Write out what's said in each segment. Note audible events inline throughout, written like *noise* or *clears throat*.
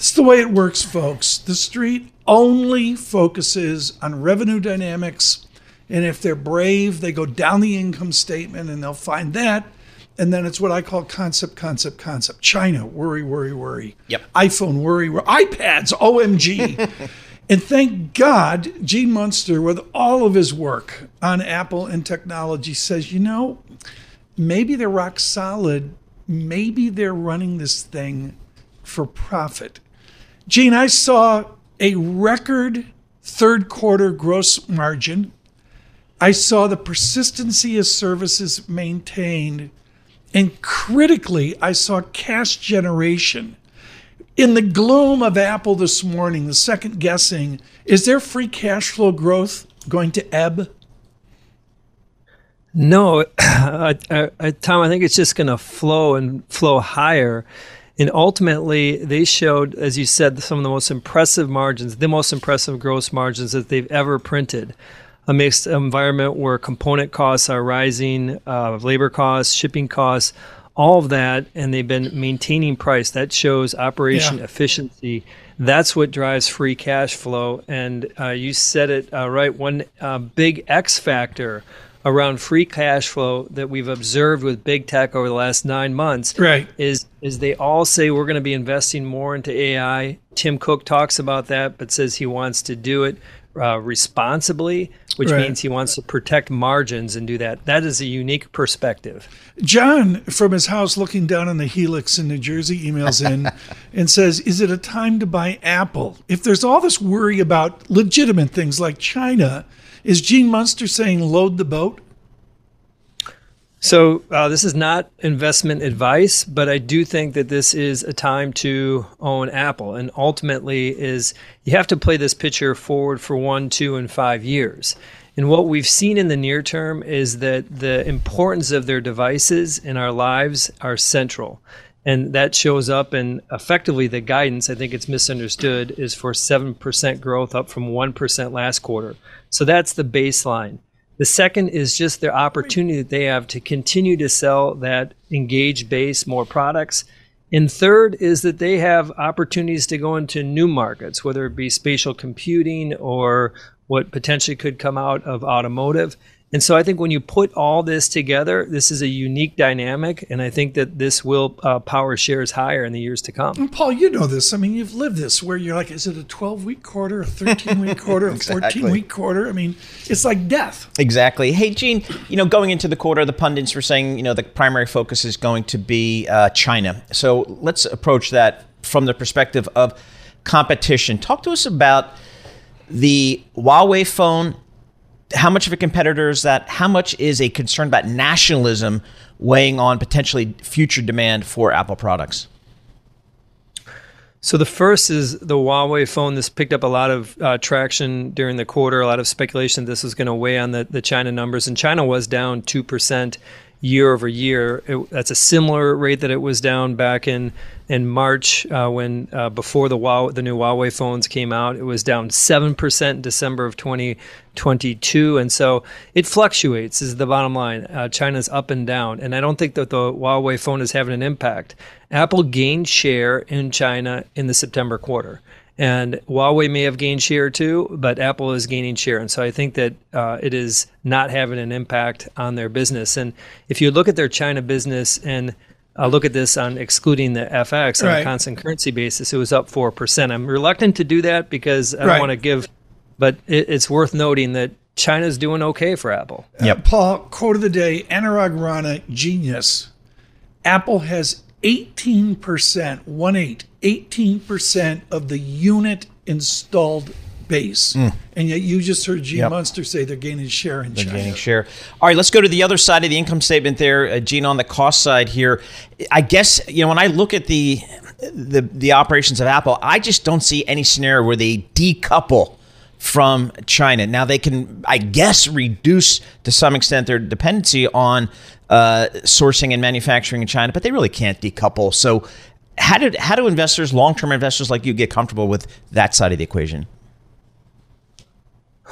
It's the way it works, folks. The street only focuses on revenue dynamics. And if they're brave, they go down the income statement and they'll find that. And then it's what I call concept, concept, concept. China, worry, worry, worry. Yep. iPhone, worry, worry. iPads, OMG. *laughs* and thank God, Gene Munster, with all of his work on Apple and technology, says, you know, maybe they're rock solid. Maybe they're running this thing for profit. Gene, I saw a record third quarter gross margin. I saw the persistency of services maintained. And critically, I saw cash generation. In the gloom of Apple this morning, the second guessing, is their free cash flow growth going to ebb? No, *clears throat* I, I, Tom, I think it's just going to flow and flow higher. And ultimately, they showed, as you said, some of the most impressive margins, the most impressive gross margins that they've ever printed. A mixed environment where component costs are rising, uh, labor costs, shipping costs, all of that, and they've been maintaining price. That shows operation yeah. efficiency. That's what drives free cash flow. And uh, you said it uh, right. One uh, big X factor around free cash flow that we've observed with big tech over the last nine months right. is is they all say we're going to be investing more into AI. Tim Cook talks about that, but says he wants to do it uh, responsibly, which right. means he wants to protect margins and do that. That is a unique perspective. John, from his house looking down on the Helix in New Jersey, emails in *laughs* and says, Is it a time to buy Apple? If there's all this worry about legitimate things like China, is Gene Munster saying load the boat? So uh, this is not investment advice, but I do think that this is a time to own Apple, and ultimately is you have to play this picture forward for one, two, and five years. And what we've seen in the near term is that the importance of their devices in our lives are central. And that shows up in effectively the guidance, I think it's misunderstood, is for 7% growth up from 1% last quarter. So that's the baseline. The second is just the opportunity that they have to continue to sell that engaged base more products. And third is that they have opportunities to go into new markets, whether it be spatial computing or what potentially could come out of automotive. And so I think when you put all this together, this is a unique dynamic, and I think that this will uh, power shares higher in the years to come. And Paul, you know this. I mean, you've lived this where you're like, is it a 12 week quarter, a 13 week quarter, a *laughs* 14 week quarter? I mean, it's like death. Exactly. Hey, Gene, you know, going into the quarter, the pundits were saying, you know, the primary focus is going to be uh, China. So let's approach that from the perspective of competition. Talk to us about the Huawei phone how much of a competitor is that? How much is a concern about nationalism weighing on potentially future demand for Apple products? So the first is the Huawei phone. This picked up a lot of uh, traction during the quarter. A lot of speculation this was going to weigh on the, the China numbers, and China was down two percent year over year. It, that's a similar rate that it was down back in in March uh, when uh, before the Huawei, the new Huawei phones came out. It was down seven percent in December of 2022, and so it fluctuates. Is the bottom line. Uh, China's up and down, and I don't think that the Huawei phone is having an impact. Apple gained share in China in the September quarter. And Huawei may have gained share too, but Apple is gaining share. And so I think that uh, it is not having an impact on their business. And if you look at their China business and uh, look at this on excluding the FX on Right. a constant currency basis, it was up 4%. I'm reluctant to do that because I don't want to give, but it, it's worth noting that China's doing okay for Apple. Yep. Paul, quote of the day Anurag Rana, genius. Apple has 18%, one eight, 18% of the unit installed base. And yet you just heard Gene. Yep. Munster say they're gaining share in They're China. gaining share. All right, let's go to the other side of the income statement there, uh, Gene. On the cost side here, I guess you know when I look at the the the operations of Apple, I just don't see any scenario where they decouple from China. Now they can, I guess, reduce to some extent their dependency on uh, sourcing and manufacturing in China, but they really can't decouple. So, how did how do investors, long term investors like you, get comfortable with that side of the equation?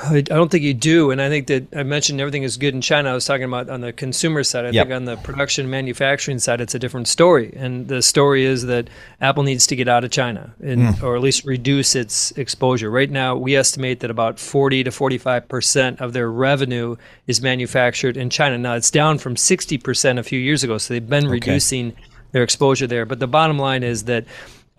I I don't think you do, and I think that I mentioned everything is good in China. I was talking about on the consumer side. I Yep. think on the production manufacturing side, it's a different story. And the story is that Apple needs to get out of China, and, hmm. or at least reduce its exposure. Right now, we estimate that about 40 to 45 percent of their revenue is manufactured in China. Now, it's down from 60 percent a few years ago, so they've been reducing their exposure there. But the bottom line is that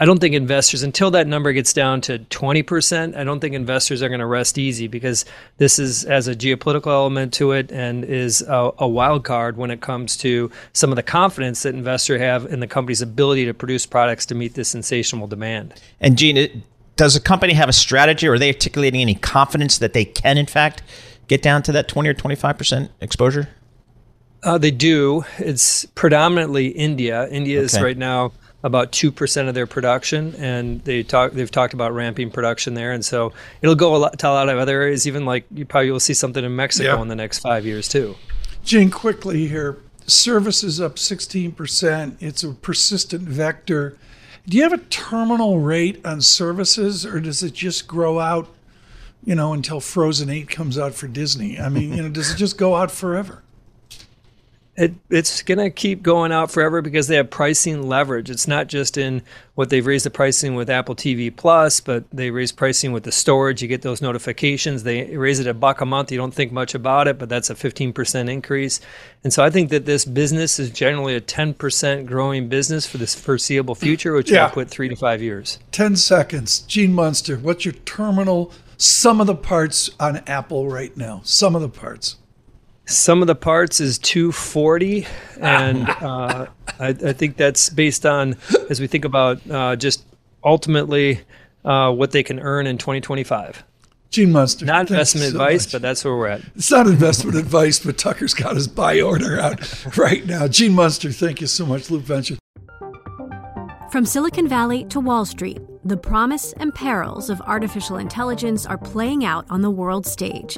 I don't think investors, until that number gets down to 20%, I don't think investors are going to rest easy because this is as a geopolitical element to it and is a, a wild card when it comes to some of the confidence that investors have in the company's ability to produce products to meet this sensational demand. And Gene, does a company have a strategy, or are they articulating any confidence that they can, in fact, get down to that twenty or twenty-five percent exposure? Uh, they do. It's predominantly India. India is right now about two percent of their production, and they talk. They've talked about ramping production there, and so it'll go a lot to a lot of other areas. Even like you probably will see something in Mexico Yeah. in the next five years too. Gene, quickly here. Services up 16%. It's a persistent vector. Do you have a terminal rate on services, or does it just grow out, you know, until Frozen 8 comes out for Disney? I mean, you know, does it just go out forever? It, it's going to keep going out forever because they have pricing leverage. It's not just in what they've raised the pricing with Apple TV Plus, but they raise pricing with the storage. You get those notifications. They raise it a buck a month. You don't think much about it, but that's a 15% increase. And so I think that this business is generally a 10% growing business for this foreseeable future, which Yeah. will put three to five years. 10 seconds. Gene Munster, what's your terminal, sum of the parts on Apple right now? Sum of the parts. Sum of the parts is 240, *laughs* and uh, I, I think that's based on as we think about uh, just ultimately uh, what they can earn in 2025. Gene Munster. Not investment so advice, much. but that's where we're at. It's not investment advice, but Tucker's got his buy order out right now. Gene Munster, thank you so much, Loup Venture. From Silicon Valley to Wall Street, the promise and perils of artificial intelligence are playing out on the world stage.